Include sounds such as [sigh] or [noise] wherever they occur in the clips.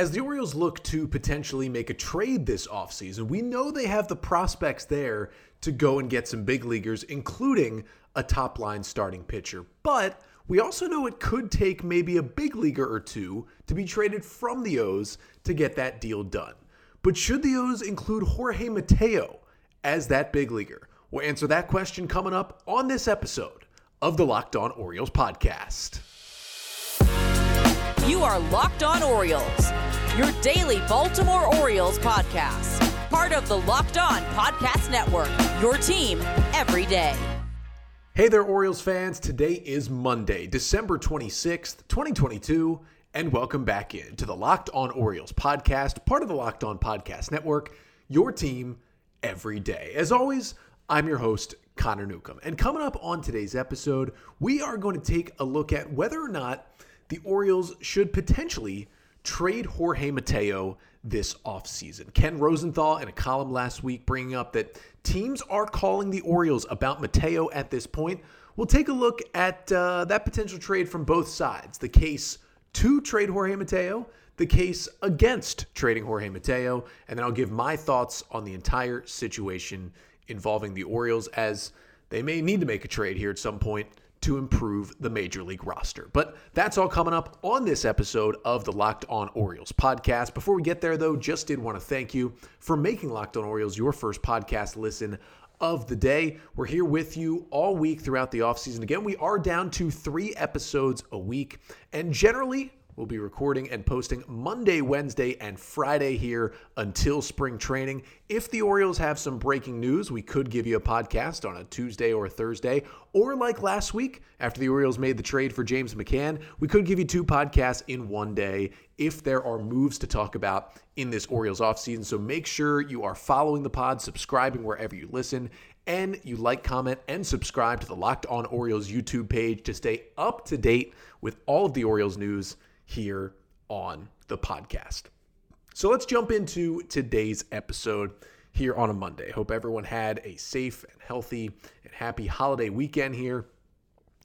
As the Orioles look to potentially make a trade this offseason, we know they have the prospects there to go and get some big leaguers, including a top line starting pitcher. But we also know it could take maybe a big leaguer or two to be traded from the O's to get that deal done. But should the O's include Jorge Mateo as that big leaguer? We'll answer that question coming up on this episode of the Locked On Orioles podcast. You are Locked On Orioles, your daily Baltimore Orioles podcast. Part of the Locked On Podcast Network, your team every day. Hey there, Orioles fans. Today is Monday, December 26th, 2022, and welcome back in to the Locked On Orioles podcast, part of the Locked On Podcast Network, your team every day. As always, I'm your host, Connor Newcomb. And coming up on today's episode, we are going to take a look at whether or not the Orioles should potentially trade Jorge Mateo this offseason. Ken Rosenthal in a column last week bringing up that teams are calling the Orioles about Mateo at this point. We'll take a look at uh, that potential trade from both sides the case to trade Jorge Mateo, the case against trading Jorge Mateo, and then I'll give my thoughts on the entire situation involving the Orioles as they may need to make a trade here at some point to improve the major league roster. But that's all coming up on this episode of the Locked On Orioles podcast. Before we get there, though, just did want to thank you for making Locked On Orioles your first podcast listen of the day. We're here with you all week throughout the offseason. Again, we are down to three episodes a week, and generally, We'll be recording and posting Monday, Wednesday, and Friday here until spring training. If the Orioles have some breaking news, we could give you a podcast on a Tuesday or a Thursday. Or like last week, after the Orioles made the trade for James McCann, we could give you two podcasts in one day if there are moves to talk about in this Orioles offseason. So make sure you are following the pod, subscribing wherever you listen, and you like, comment, and subscribe to the Locked On Orioles YouTube page to stay up to date with all of the Orioles news here on the podcast. So let's jump into today's episode here on a Monday. Hope everyone had a safe and healthy and happy holiday weekend here.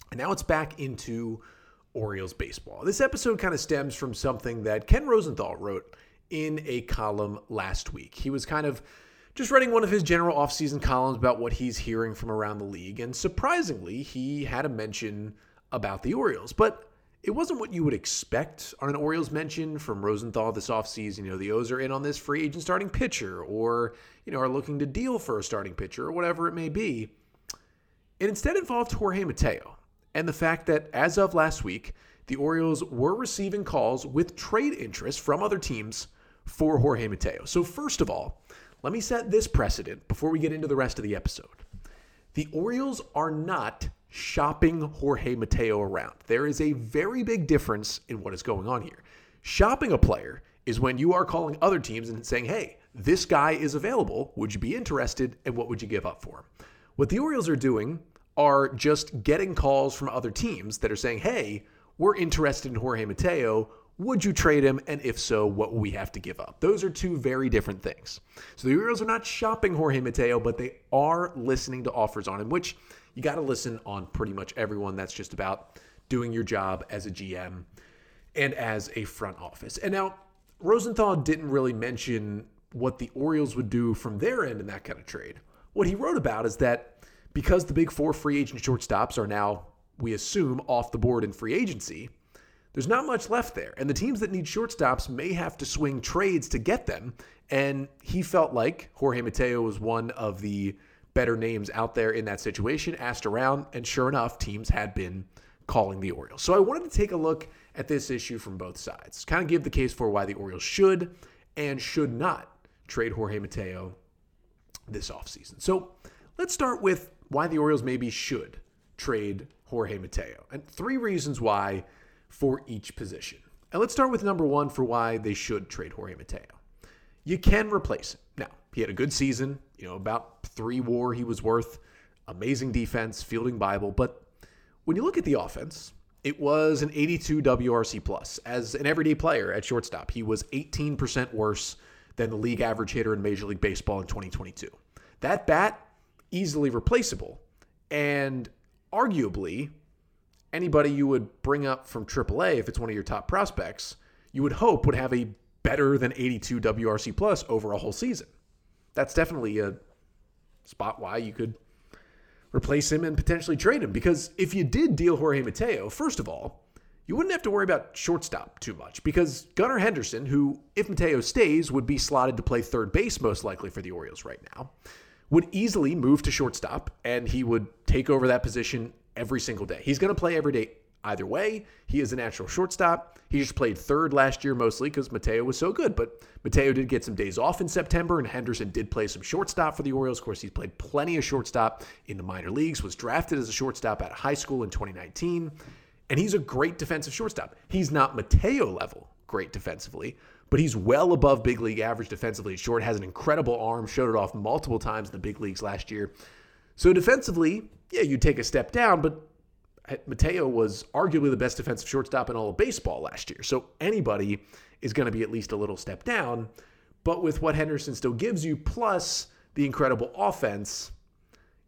And now it's back into Orioles baseball. This episode kind of stems from something that Ken Rosenthal wrote in a column last week. He was kind of just writing one of his general offseason columns about what he's hearing from around the league. And surprisingly, he had a mention about the Orioles. But it wasn't what you would expect on an Orioles mention from Rosenthal this offseason. You know, the O's are in on this free agent starting pitcher or, you know, are looking to deal for a starting pitcher or whatever it may be. It instead involved Jorge Mateo and the fact that as of last week, the Orioles were receiving calls with trade interest from other teams for Jorge Mateo. So, first of all, let me set this precedent before we get into the rest of the episode. The Orioles are not shopping Jorge Mateo around. There is a very big difference in what is going on here. Shopping a player is when you are calling other teams and saying, hey, this guy is available. Would you be interested? And what would you give up for him? What the Orioles are doing are just getting calls from other teams that are saying, hey, we're interested in Jorge Mateo. Would you trade him? And if so, what will we have to give up? Those are two very different things. So the Orioles are not shopping Jorge Mateo, but they are listening to offers on him, which you got to listen on pretty much everyone. That's just about doing your job as a GM and as a front office. And now, Rosenthal didn't really mention what the Orioles would do from their end in that kind of trade. What he wrote about is that because the big four free agent shortstops are now, we assume, off the board in free agency, there's not much left there. And the teams that need shortstops may have to swing trades to get them. And he felt like Jorge Mateo was one of the better names out there in that situation, asked around, and sure enough, teams had been calling the Orioles. So I wanted to take a look at this issue from both sides, kind of give the case for why the Orioles should and should not trade Jorge Mateo this offseason. So let's start with why the Orioles maybe should trade Jorge Mateo, and three reasons why for each position. And let's start with number one for why they should trade Jorge Mateo. You can replace him. Now, he had a good season, you know, about three war he was worth, amazing defense, fielding Bible. But when you look at the offense, it was an 82 WRC plus. As an everyday player at shortstop, he was 18% worse than the league average hitter in Major League Baseball in 2022. That bat, easily replaceable. And arguably, anybody you would bring up from AAA, if it's one of your top prospects, you would hope would have a better than 82 WRC plus over a whole season. That's definitely a spot why you could replace him and potentially trade him. Because if you did deal Jorge Mateo, first of all, you wouldn't have to worry about shortstop too much because Gunnar Henderson, who, if Mateo stays, would be slotted to play third base most likely for the Orioles right now, would easily move to shortstop and he would take over that position every single day. He's going to play every day either way. He is a natural shortstop. He just played third last year mostly because Mateo was so good, but Mateo did get some days off in September and Henderson did play some shortstop for the Orioles. Of course, he's played plenty of shortstop in the minor leagues, was drafted as a shortstop at high school in 2019 and he's a great defensive shortstop. He's not Mateo level great defensively, but he's well above big league average defensively. Short has an incredible arm, showed it off multiple times in the big leagues last year. So defensively, yeah, you take a step down, but Mateo was arguably the best defensive shortstop in all of baseball last year. So anybody is going to be at least a little step down. But with what Henderson still gives you, plus the incredible offense,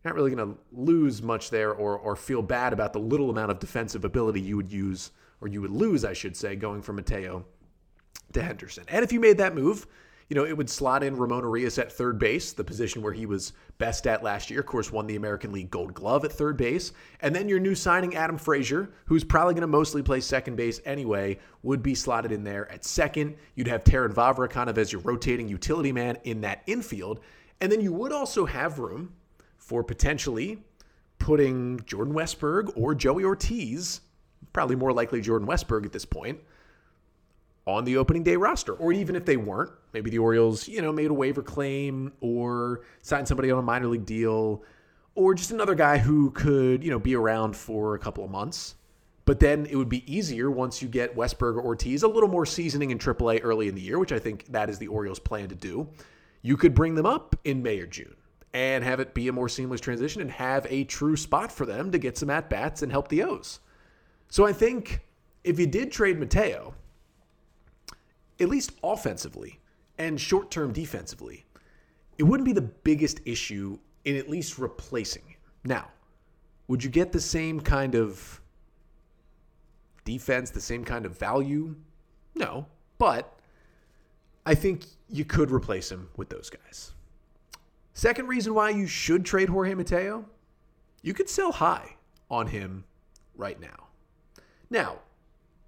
you're not really going to lose much there or, or feel bad about the little amount of defensive ability you would use, or you would lose, I should say, going from Mateo to Henderson. And if you made that move, you know, it would slot in Ramon Urias at third base, the position where he was best at last year. Of course, won the American League Gold Glove at third base. And then your new signing, Adam Frazier, who's probably going to mostly play second base anyway, would be slotted in there at second. You'd have Terrin Vavra kind of as your rotating utility man in that infield. And then you would also have room for potentially putting Jordan Westburg or Joey Ortiz, probably more likely Jordan Westburg at this point, on the opening day roster. Or even if they weren't, maybe the Orioles, you know, made a waiver claim or signed somebody on a minor league deal or just another guy who could, you know, be around for a couple of months. But then it would be easier once you get Westburg or Ortiz a little more seasoning in AAA early in the year, which I think that is the Orioles' plan to do. You could bring them up in May or June and have it be a more seamless transition and have a true spot for them to get some at bats and help the O's. So I think if you did trade Mateo, at least offensively and short term defensively, it wouldn't be the biggest issue in at least replacing him. Now, would you get the same kind of defense, the same kind of value? No, but I think you could replace him with those guys. Second reason why you should trade Jorge Mateo, you could sell high on him right now. Now,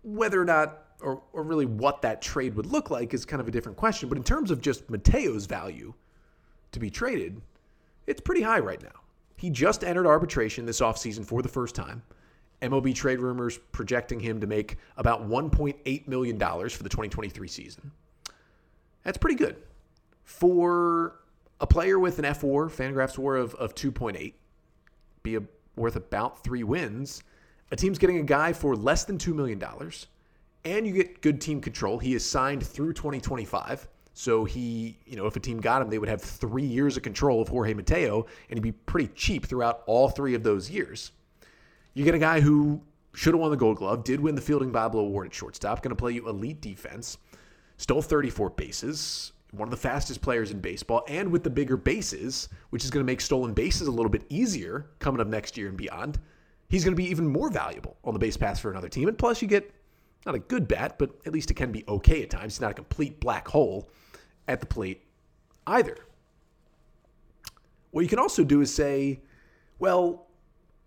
whether or not, or, or really what that trade would look like is kind of a different question. But in terms of just Mateo's value to be traded, it's pretty high right now. He just entered arbitration this offseason for the first time. MLB trade rumors projecting him to make about $1.8 million for the 2023 season. That's pretty good. For a player with an F4, Fangraphs WAR of, of 2.8, be a, worth about three wins. A team's getting a guy for less than $2 million, and you get good team control. He is signed through 2025. So he, you know, if a team got him, they would have three years of control of Jorge Mateo, and he'd be pretty cheap throughout all three of those years. You get a guy who should have won the Gold Glove, did win the Fielding Bible Award at shortstop, going to play you elite defense, stole 34 bases, one of the fastest players in baseball, and with the bigger bases, which is going to make stolen bases a little bit easier coming up next year and beyond, he's going to be even more valuable on the base paths for another team. And plus, you get not a good bat, but at least it can be okay at times. He's not a complete black hole at the plate either. What you can also do is say, well,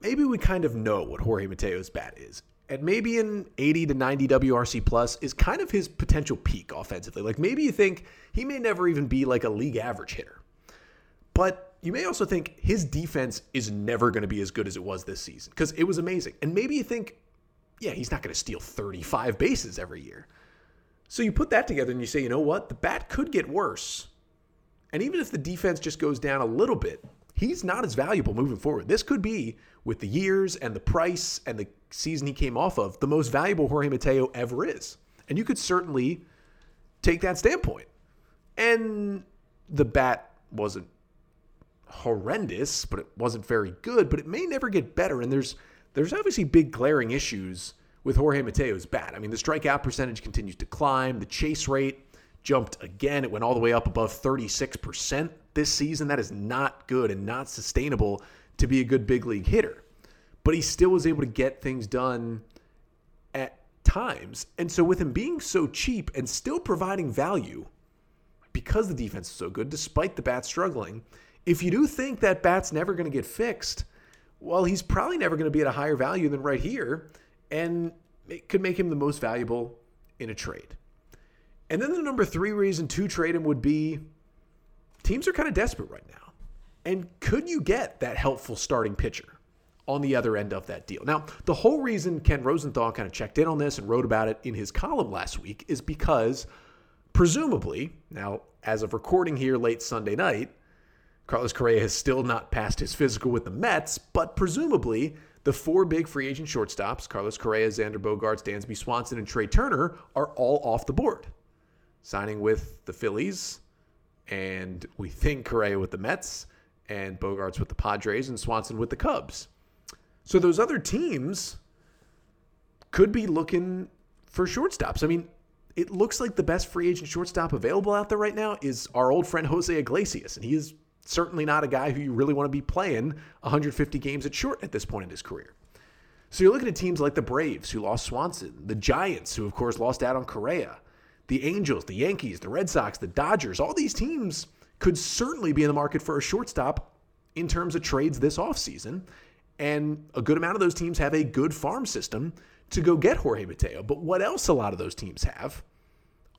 maybe we kind of know what Jorge Mateo's bat is and maybe an 80 to 90 WRC plus is kind of his potential peak offensively. Like maybe you think he may never even be like a league average hitter. But you may also think his defense is never going to be as good as it was this season because it was amazing. And maybe you think, yeah, he's not going to steal 35 bases every year. So you put that together and you say, you know what? The bat could get worse. And even if the defense just goes down a little bit, he's not as valuable moving forward. This could be, with the years and the price and the season he came off of, the most valuable Jorge Mateo ever is. And you could certainly take that standpoint. And the bat wasn't horrendous, but it wasn't very good, but it may never get better. And there's there's obviously big glaring issues with Jorge Mateo's bat. I mean, the strikeout percentage continues to climb, the chase rate jumped again. It went all the way up above 36% this season. That is not good and not sustainable to be a good big league hitter. But he still was able to get things done at times. And so, with him being so cheap and still providing value because the defense is so good, despite the Bats struggling, if you do think that Bat's never going to get fixed, well, he's probably never going to be at a higher value than right here. And it could make him the most valuable in a trade. And then the number three reason to trade him would be teams are kind of desperate right now. And could you get that helpful starting pitcher on the other end of that deal? Now, the whole reason Ken Rosenthal kind of checked in on this and wrote about it in his column last week is because presumably, now as of recording here late Sunday night, Carlos Correa has still not passed his physical with the Mets, but presumably the four big free agent shortstops, Carlos Correa, Xander Bogaerts, Dansby Swanson, and Trea Turner, are all off the board. Signing with the Phillies, and we think Correa with the Mets, and Bogaerts with the Padres, and Swanson with the Cubs. So those other teams could be looking for shortstops. I mean, it looks like the best free agent shortstop available out there right now is our old friend Jose Iglesias, and he is certainly not a guy who you really want to be playing 150 games at short at this point in his career. So you're looking at teams like the Braves, who lost Swanson, the Giants, who of course lost out on Correa, the Angels, the Yankees, the Red Sox, the Dodgers. All these teams could certainly be in the market for a shortstop in terms of trades this offseason. And a good amount of those teams have a good farm system to go get Jorge Mateo. But what else a lot of those teams have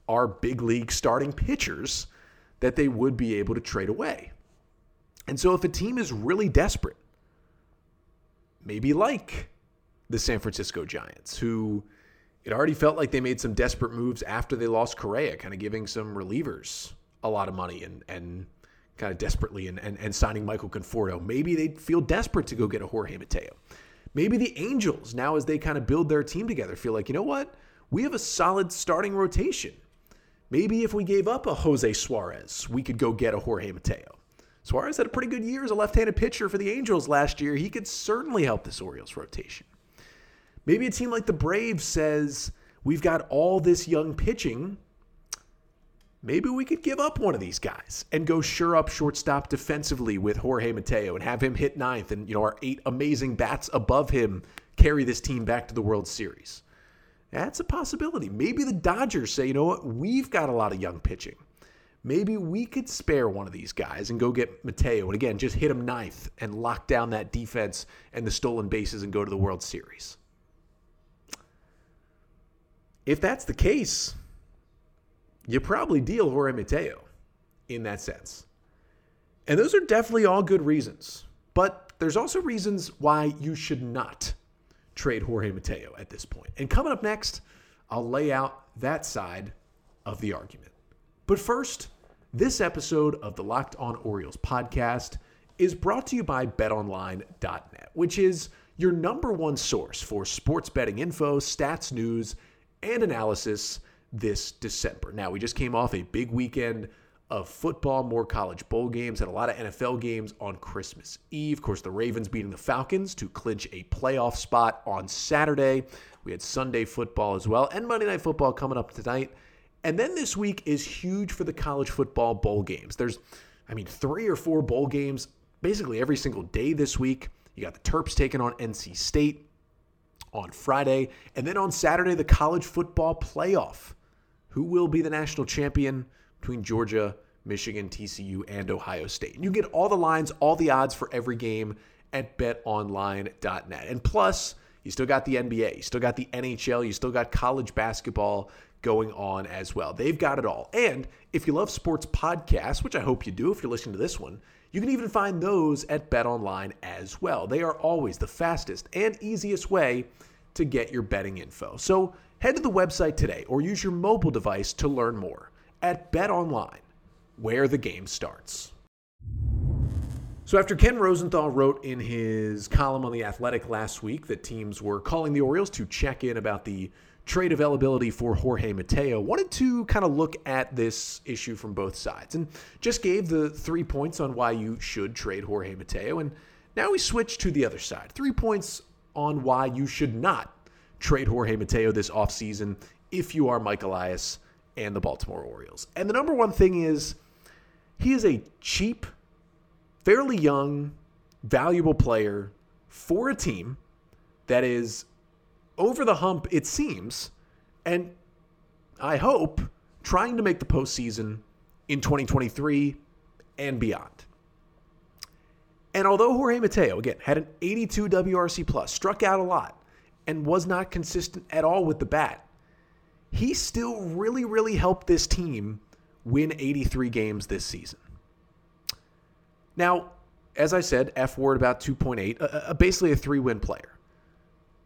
are big league starting pitchers that they would be able to trade away. And so if a team is really desperate, maybe like the San Francisco Giants, who it already felt like they made some desperate moves after they lost Correa, kind of giving some relievers a lot of money and and kind of desperately and, and, and signing Michael Conforto. Maybe they feel desperate to go get a Jorge Mateo. Maybe the Angels, now as they kind of build their team together, feel like, you know what? We have a solid starting rotation. Maybe if we gave up a Jose Suarez, we could go get a Jorge Mateo. Suarez had a pretty good year as a left handed pitcher for the Angels last year. He could certainly help this Orioles rotation. Maybe a team like the Braves says, We've got all this young pitching. Maybe we could give up one of these guys and go sure up shortstop defensively with Jorge Mateo and have him hit ninth and, you know, our eight amazing bats above him carry this team back to the World Series. That's a possibility. Maybe the Dodgers say, you know what, we've got a lot of young pitching maybe we could spare one of these guys and go get Mateo and again just hit him ninth and lock down that defense and the stolen bases and go to the World Series. If that's the case, you probably deal Jorge Mateo in that sense. And those are definitely all good reasons. But there's also reasons why you should not trade Jorge Mateo at this point. And coming up next, I'll lay out that side of the argument. But first, this episode of the Locked On Orioles podcast is brought to you by betonline.net, which is your number one source for sports betting info, stats, news, and analysis this December. Now, we just came off a big weekend of football, more college bowl games, and a lot of NFL games on Christmas Eve. Of course, the Ravens beating the Falcons to clinch a playoff spot on Saturday. We had Sunday football as well, and Monday Night Football coming up tonight. And then this week is huge for the college football bowl games. There's, I mean, three or four bowl games basically every single day this week. You got the Terps taking on NC State on Friday. And then on Saturday, the college football playoff. Who will be the national champion between Georgia, Michigan, TCU, and Ohio State? And you get all the lines, all the odds for every game at betonline.net. And plus, you still got the NBA, you still got the NHL, you still got college basketball going on as well. They've got it all. And if you love sports podcasts, which I hope you do if you're listening to this one, you can even find those at Bet Online as well. They are always the fastest and easiest way to get your betting info. So head to the website today or use your mobile device to learn more at Bet Online, where the game starts. So, after Ken Rosenthal wrote in his column on The Athletic last week that teams were calling the Orioles to check in about the trade availability for Jorge Mateo. Wanted to kind of look at this issue from both sides and just gave the three points on why you should trade Jorge Mateo. And now we switch to the other side. Three points on why you should not trade Jorge Mateo this offseason if you are Mike Elias and the Baltimore Orioles. And the number one thing is he is a cheap, fairly young, valuable player for a team that is over the hump, it seems, and I hope trying to make the postseason in 2023 and beyond. And although Jorge Mateo, again, had an 82 WRC plus, struck out a lot, and was not consistent at all with the bat, he still really, really helped this team win 83 games this season. Now, as I said, fWAR about 2.8, uh, basically a three win player.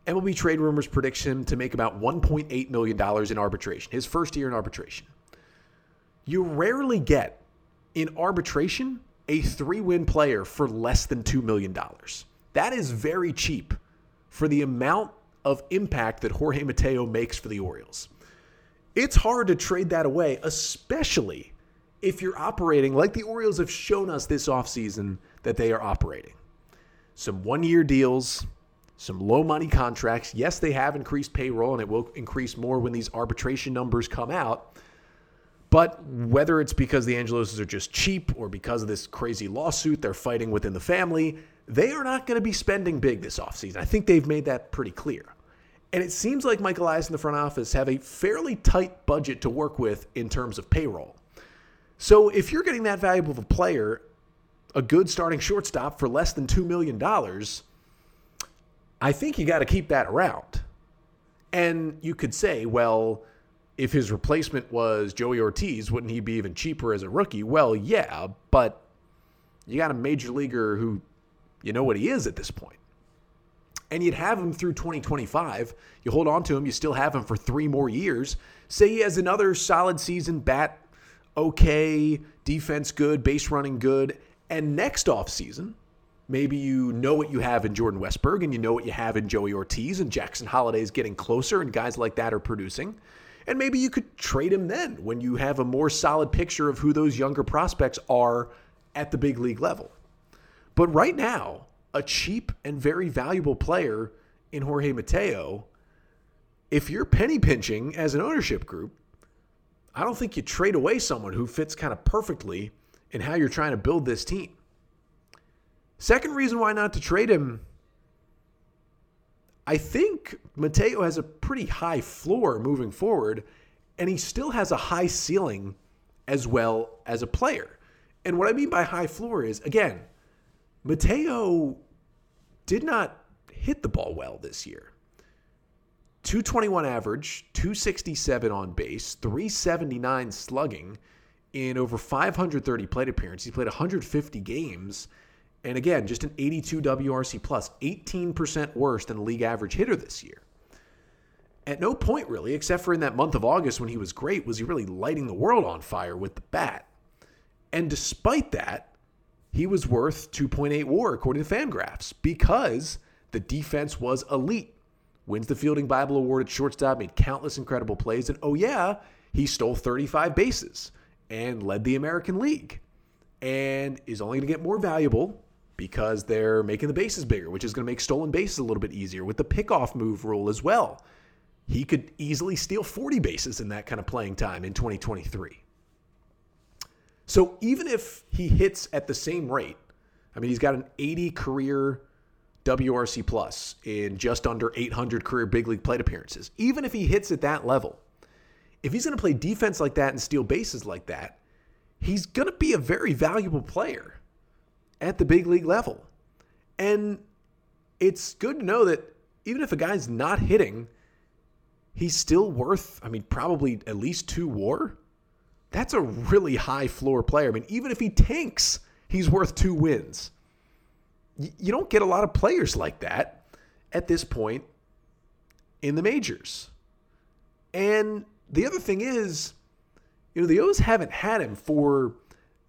MLB Trade Rumors predicts him to make about $1.8 million in arbitration, his first year in arbitration. You rarely get in arbitration a three win player for less than $2 million. That is very cheap for the amount of impact that Jorge Mateo makes for the Orioles. It's hard to trade that away, especially if you're operating like the Orioles have shown us this offseason that they are operating. Some one year deals, some low money contracts. Yes, they have increased payroll and it will increase more when these arbitration numbers come out. But whether it's because the Angeloses are just cheap or because of this crazy lawsuit they're fighting within the family, they are not going to be spending big this offseason. I think they've made that pretty clear. And it seems like Michael Elias in the front office have a fairly tight budget to work with in terms of payroll. So if you're getting that valuable of a player, a good starting shortstop for less than $2 million, I think you got to keep that around. And you could say, well, if his replacement was Joey Ortiz, wouldn't he be even cheaper as a rookie? Well, yeah, but you got a major leaguer who you know what he is at this point. And you'd have him through 2025. You hold on to him, you still have him for three more years. Say he has another solid season, bat okay, defense good, base running good. And next offseason, maybe you know what you have in Jordan Westburg and you know what you have in Joey Ortiz and Jackson Holliday is getting closer and guys like that are producing. And maybe you could trade him then when you have a more solid picture of who those younger prospects are at the big league level. But right now, a cheap and very valuable player in Jorge Mateo, if you're penny pinching as an ownership group, I don't think you trade away someone who fits kind of perfectly in how you're trying to build this team. Second reason why not to trade him I think Mateo has a pretty high floor moving forward, and he still has a high ceiling as well as a player. And what I mean by high floor is, again, Mateo did not hit the ball well this year. 221 average, 267 on base, 379 slugging in over 530 plate appearances. He played 150 games and again, just an 82 WRC plus, 18% worse than the league average hitter this year. At no point, really, except for in that month of August when he was great, was he really lighting the world on fire with the bat. And despite that, he was worth 2.8 war according to Fangraphs because the defense was elite. Wins the Fielding Bible Award at shortstop, made countless incredible plays, and oh yeah, he stole 35 bases and led the American League and is only going to get more valuable because they're making the bases bigger, which is going to make stolen bases a little bit easier with the pickoff move rule as well. He could easily steal 40 bases in that kind of playing time in 2023. So even if he hits at the same rate, I mean, he's got an 80 career WRC plus in just under 800 career big league plate appearances. Even if he hits at that level, if he's going to play defense like that and steal bases like that, he's going to be a very valuable player at the big league level. And it's good to know that even if a guy's not hitting, he's still worth, I mean, probably at least two war. That's a really high floor player. I mean, even if he tanks, he's worth two wins. You don't get a lot of players like that at this point in the majors. And the other thing is, you know, the O's haven't had him for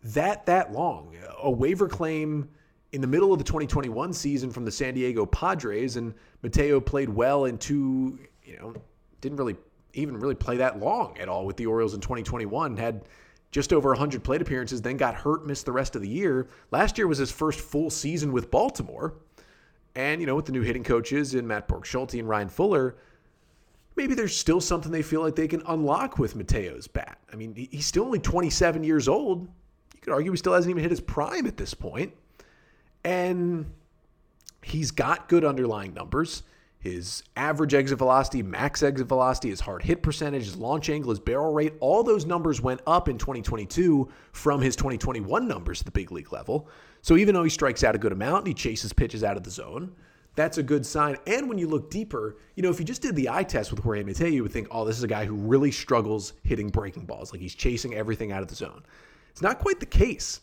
that that long. A waiver claim in the middle of the 2021 season from the San Diego Padres, and Mateo played well in two. you know didn't really even really play that long at all with the Orioles in 2021. Had just over 100 plate appearances, then got hurt, missed the rest of the year. Last year was his first full season with Baltimore. And, you know, with the new hitting coaches in Matt Borgschulte and Ryan Fuller, maybe there's still something they feel like they can unlock with Mateo's bat. I mean, he's still only 27 years old could argue he still hasn't even hit his prime at this point. And he's got good underlying numbers. his average exit velocity, max exit velocity, his hard hit percentage, his launch angle, his barrel rate, all those numbers went up in 2022 from his 2021 numbers at the big league level. So even though he strikes out a good amount and he chases pitches out of the zone, that's a good sign. And when you look deeper, you know, if you just did the eye test with Jorge Mateo, you would think, oh, this is a guy who really struggles hitting breaking balls. Like he's chasing everything out of the zone. It's not quite the case.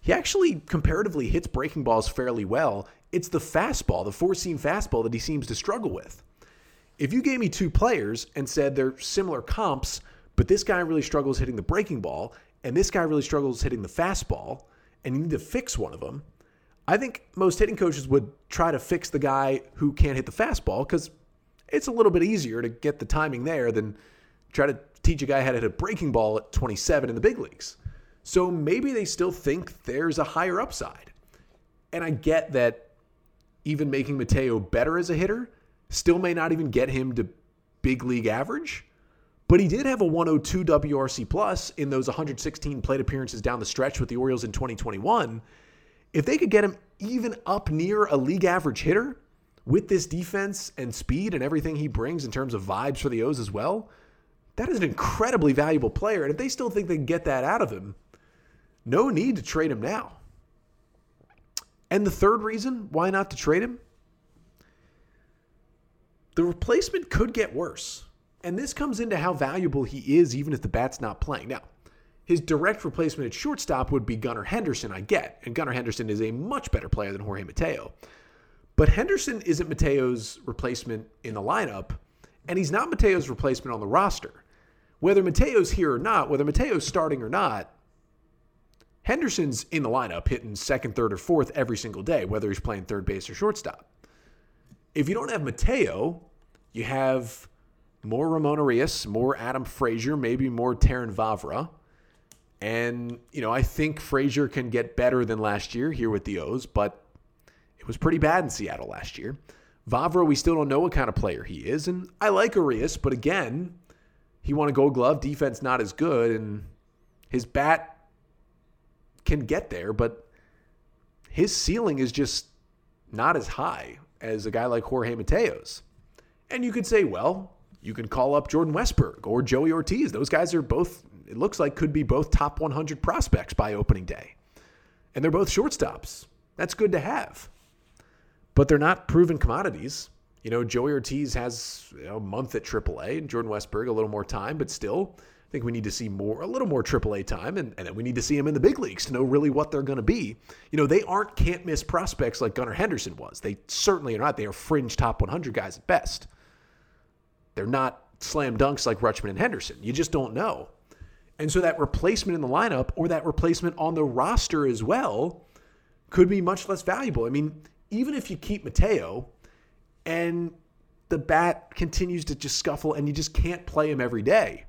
He actually comparatively hits breaking balls fairly well. It's the fastball, the four seam fastball, that he seems to struggle with. If you gave me two players and said they're similar comps, but this guy really struggles hitting the breaking ball, and this guy really struggles hitting the fastball, and you need to fix one of them, I think most hitting coaches would try to fix the guy who can't hit the fastball because it's a little bit easier to get the timing there than try to teach a guy how to hit a breaking ball at 27 in the big leagues. So maybe they still think there's a higher upside. And I get that even making Mateo better as a hitter still may not even get him to big league average. But he did have a 102 WRC plus in those 116 plate appearances down the stretch with the Orioles in 2021. If they could get him even up near a league average hitter with this defense and speed and everything he brings in terms of vibes for the O's as well, that is an incredibly valuable player. And if they still think they can get that out of him, no need to trade him now. And the third reason why not to trade him? The replacement could get worse. And this comes into how valuable he is even if the bat's not playing. Now, his direct replacement at shortstop would be Gunnar Henderson, I get. And Gunnar Henderson is a much better player than Jorge Mateo. But Henderson isn't Mateo's replacement in the lineup, and he's not Mateo's replacement on the roster. Whether Mateo's here or not, whether Mateo's starting or not, Henderson's in the lineup hitting second, third, or fourth every single day, whether he's playing third base or shortstop. If you don't have Mateo, you have more Ramon Urias, more Adam Frazier, maybe more Terrin Vavra. And, you know, I think Frazier can get better than last year here with the O's, but it was pretty bad in Seattle last year. Vavra, we still don't know what kind of player he is. And I like Urias, but again, he won a gold glove. Defense not as good. And his bat can get there, but his ceiling is just not as high as a guy like Jorge Mateos. And you could say, well, you can call up Jordan Westburg or Joey Ortiz. Those guys are both it looks like could be both top 100 prospects by opening day. And they're both shortstops. That's good to have. But they're not proven commodities. You know, Joey Ortiz has a month at AAA and Jordan Westburg a little more time, but still, I think we need to see more, a little more AAA time, and, and then we need to see them in the big leagues to know really what they're going to be. You know, they aren't can't miss prospects like Gunnar Henderson was. They certainly are not. They are fringe top 100 guys at best. They're not slam dunks like Rutschman and Henderson. You just don't know. And so that replacement in the lineup or that replacement on the roster as well could be much less valuable. I mean, even if you keep Mateo and the bat continues to just scuffle and you just can't play him every day,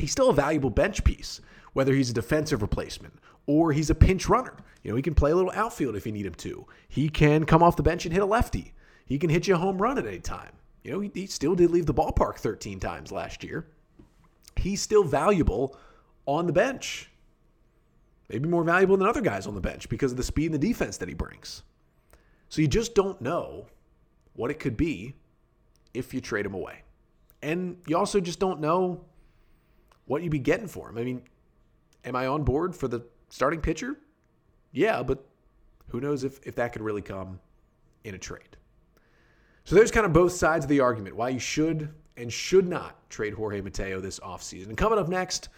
he's still a valuable bench piece, whether he's a defensive replacement or he's a pinch runner. You know, he can play a little outfield if you need him to. He can come off the bench and hit a lefty. He can hit you a home run at any time. You know, he, he still did leave the ballpark 13 times last year he's still valuable on the bench. Maybe more valuable than other guys on the bench because of the speed and the defense that he brings. So you just don't know what it could be if you trade him away. And you also just don't know what you'd be getting for him. I mean, am I on board for the starting pitcher? Yeah, but who knows if, if that could really come in a trade. So there's kind of both sides of the argument why you should and should not trade Jorge Mateo this offseason. And coming up next,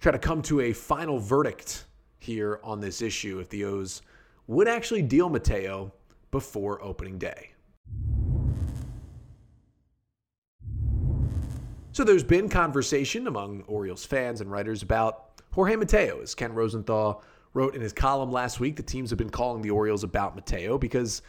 try to come to a final verdict here on this issue if the O's would actually deal Mateo before opening day. So there's been conversation among Orioles fans and writers about Jorge Mateo, as Ken Rosenthal wrote in his column last week. The teams have been calling the Orioles about Mateo because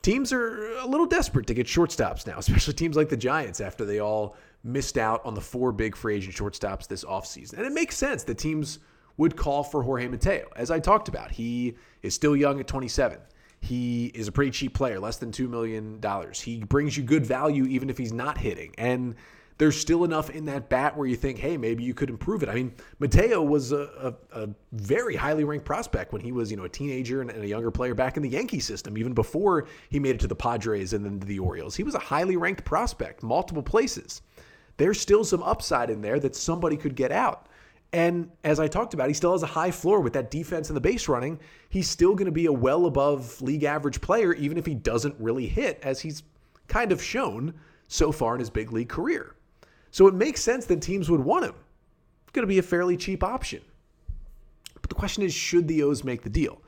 teams are a little desperate to get shortstops now, [laughs] especially teams like the Giants after they all missed out on the four big free agent shortstops this offseason. And it makes sense that teams would call for Jorge Mateo. As I talked about, he is still young at 27. He is a pretty cheap player, less than $2 million. He brings you good value even if he's not hitting. And there's still enough in that bat where you think, hey, maybe you could improve it. I mean, Mateo was a, a, a very highly ranked prospect when he was, you know, a teenager and, and, a younger player back in the Yankee system, even before he made it to the Padres and then to the Orioles. He was a highly ranked prospect, multiple places. There's still some upside in there that somebody could get out. And as I talked about, he still has a high floor with that defense and the base running. He's still going to be a well above league average player, even if he doesn't really hit, as he's kind of shown so far in his big league career. So it makes sense that teams would want him. It's going to be a fairly cheap option. But the question is should the O's make the deal?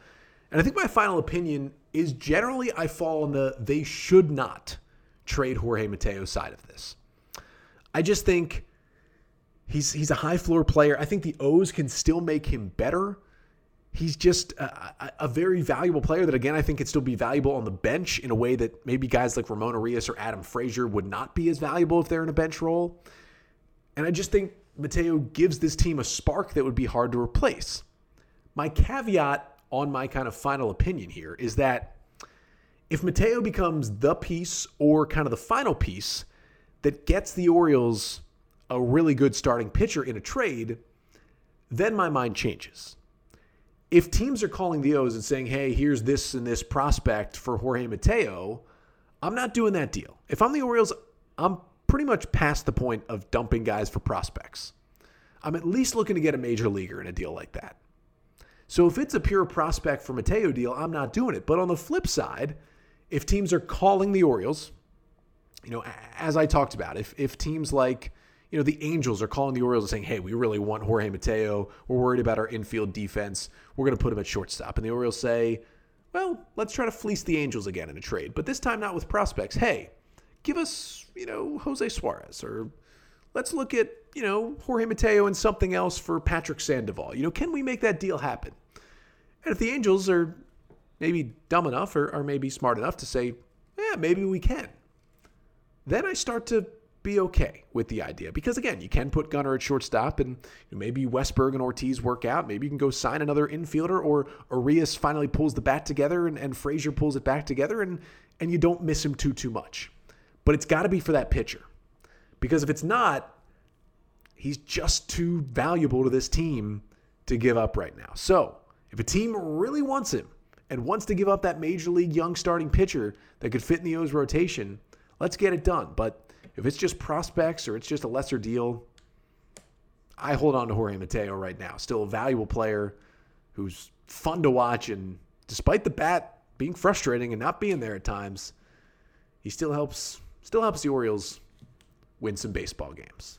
And I think my final opinion is generally I fall on the they should not trade Jorge Mateo side of this. I just think he's he's a high floor player. I think the O's can still make him better. He's just a, a, very valuable player that, again, I think could still be valuable on the bench in a way that maybe guys like Ramon Urias or Adam Frazier would not be as valuable if they're in a bench role. And I just think Mateo gives this team a spark that would be hard to replace. My caveat on my kind of final opinion here is that if Mateo becomes the piece or kind of the final piece that gets the Orioles a really good starting pitcher in a trade, then my mind changes if teams are calling the O's and saying, hey, here's this and this prospect for Jorge Mateo, I'm not doing that deal. If I'm the Orioles, I'm pretty much past the point of dumping guys for prospects. I'm at least looking to get a major leaguer in a deal like that. So if it's a pure prospect for Mateo deal, I'm not doing it. But on the flip side, if teams are calling the Orioles, you know, as I talked about, if if teams like you know, the Angels are calling the Orioles and saying, hey, we really want Jorge Mateo. We're worried about our infield defense. We're going to put him at shortstop. And the Orioles say, well, let's try to fleece the Angels again in a trade, but this time not with prospects. Hey, give us, you know, Jose Suarez or let's look at, you know, Jorge Mateo and something else for Patrick Sandoval. You know, can we make that deal happen? And if the Angels are maybe dumb enough or, or maybe smart enough to say, yeah, maybe we can, then I start to be okay with the idea because again, you can put Gunnar at shortstop, and maybe Westburg and Ortiz work out. Maybe you can go sign another infielder, or Urias finally pulls the bat together, and, and Frazier pulls it back together, and and you don't miss him too too much. But it's got to be for that pitcher, because if it's not, he's just too valuable to this team to give up right now. So if a team really wants him and wants to give up that major league young starting pitcher that could fit in the O's rotation, let's get it done. But if it's just prospects or it's just a lesser deal, I hold on to Jorge Mateo right now. Still a valuable player who's fun to watch. And despite the bat being frustrating and not being there at times, he still helps still helps the Orioles win some baseball games.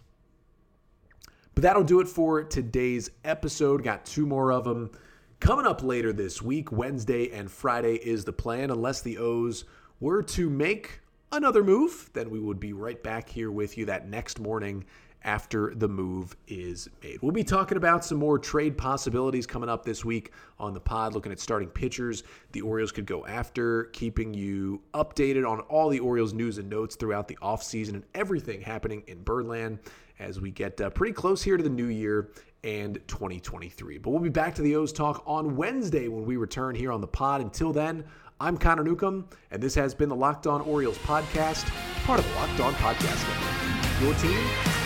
But that'll do it for today's episode. Got two more of them coming up later this week. Wednesday and Friday is the plan, unless the O's were to make another move, then we would be right back here with you that next morning after the move is made. We'll be talking about some more trade possibilities coming up this week on the pod, looking at starting pitchers the Orioles could go after, keeping you updated on all the Orioles news and notes throughout the offseason and everything happening in Birdland as we get uh, pretty close here to the new year and 2023. But we'll be back to the O's talk on Wednesday when we return here on the pod. Until then, I'm Connor Newcomb, and this has been the Locked On Orioles podcast, part of the Locked On Podcast Network. Your team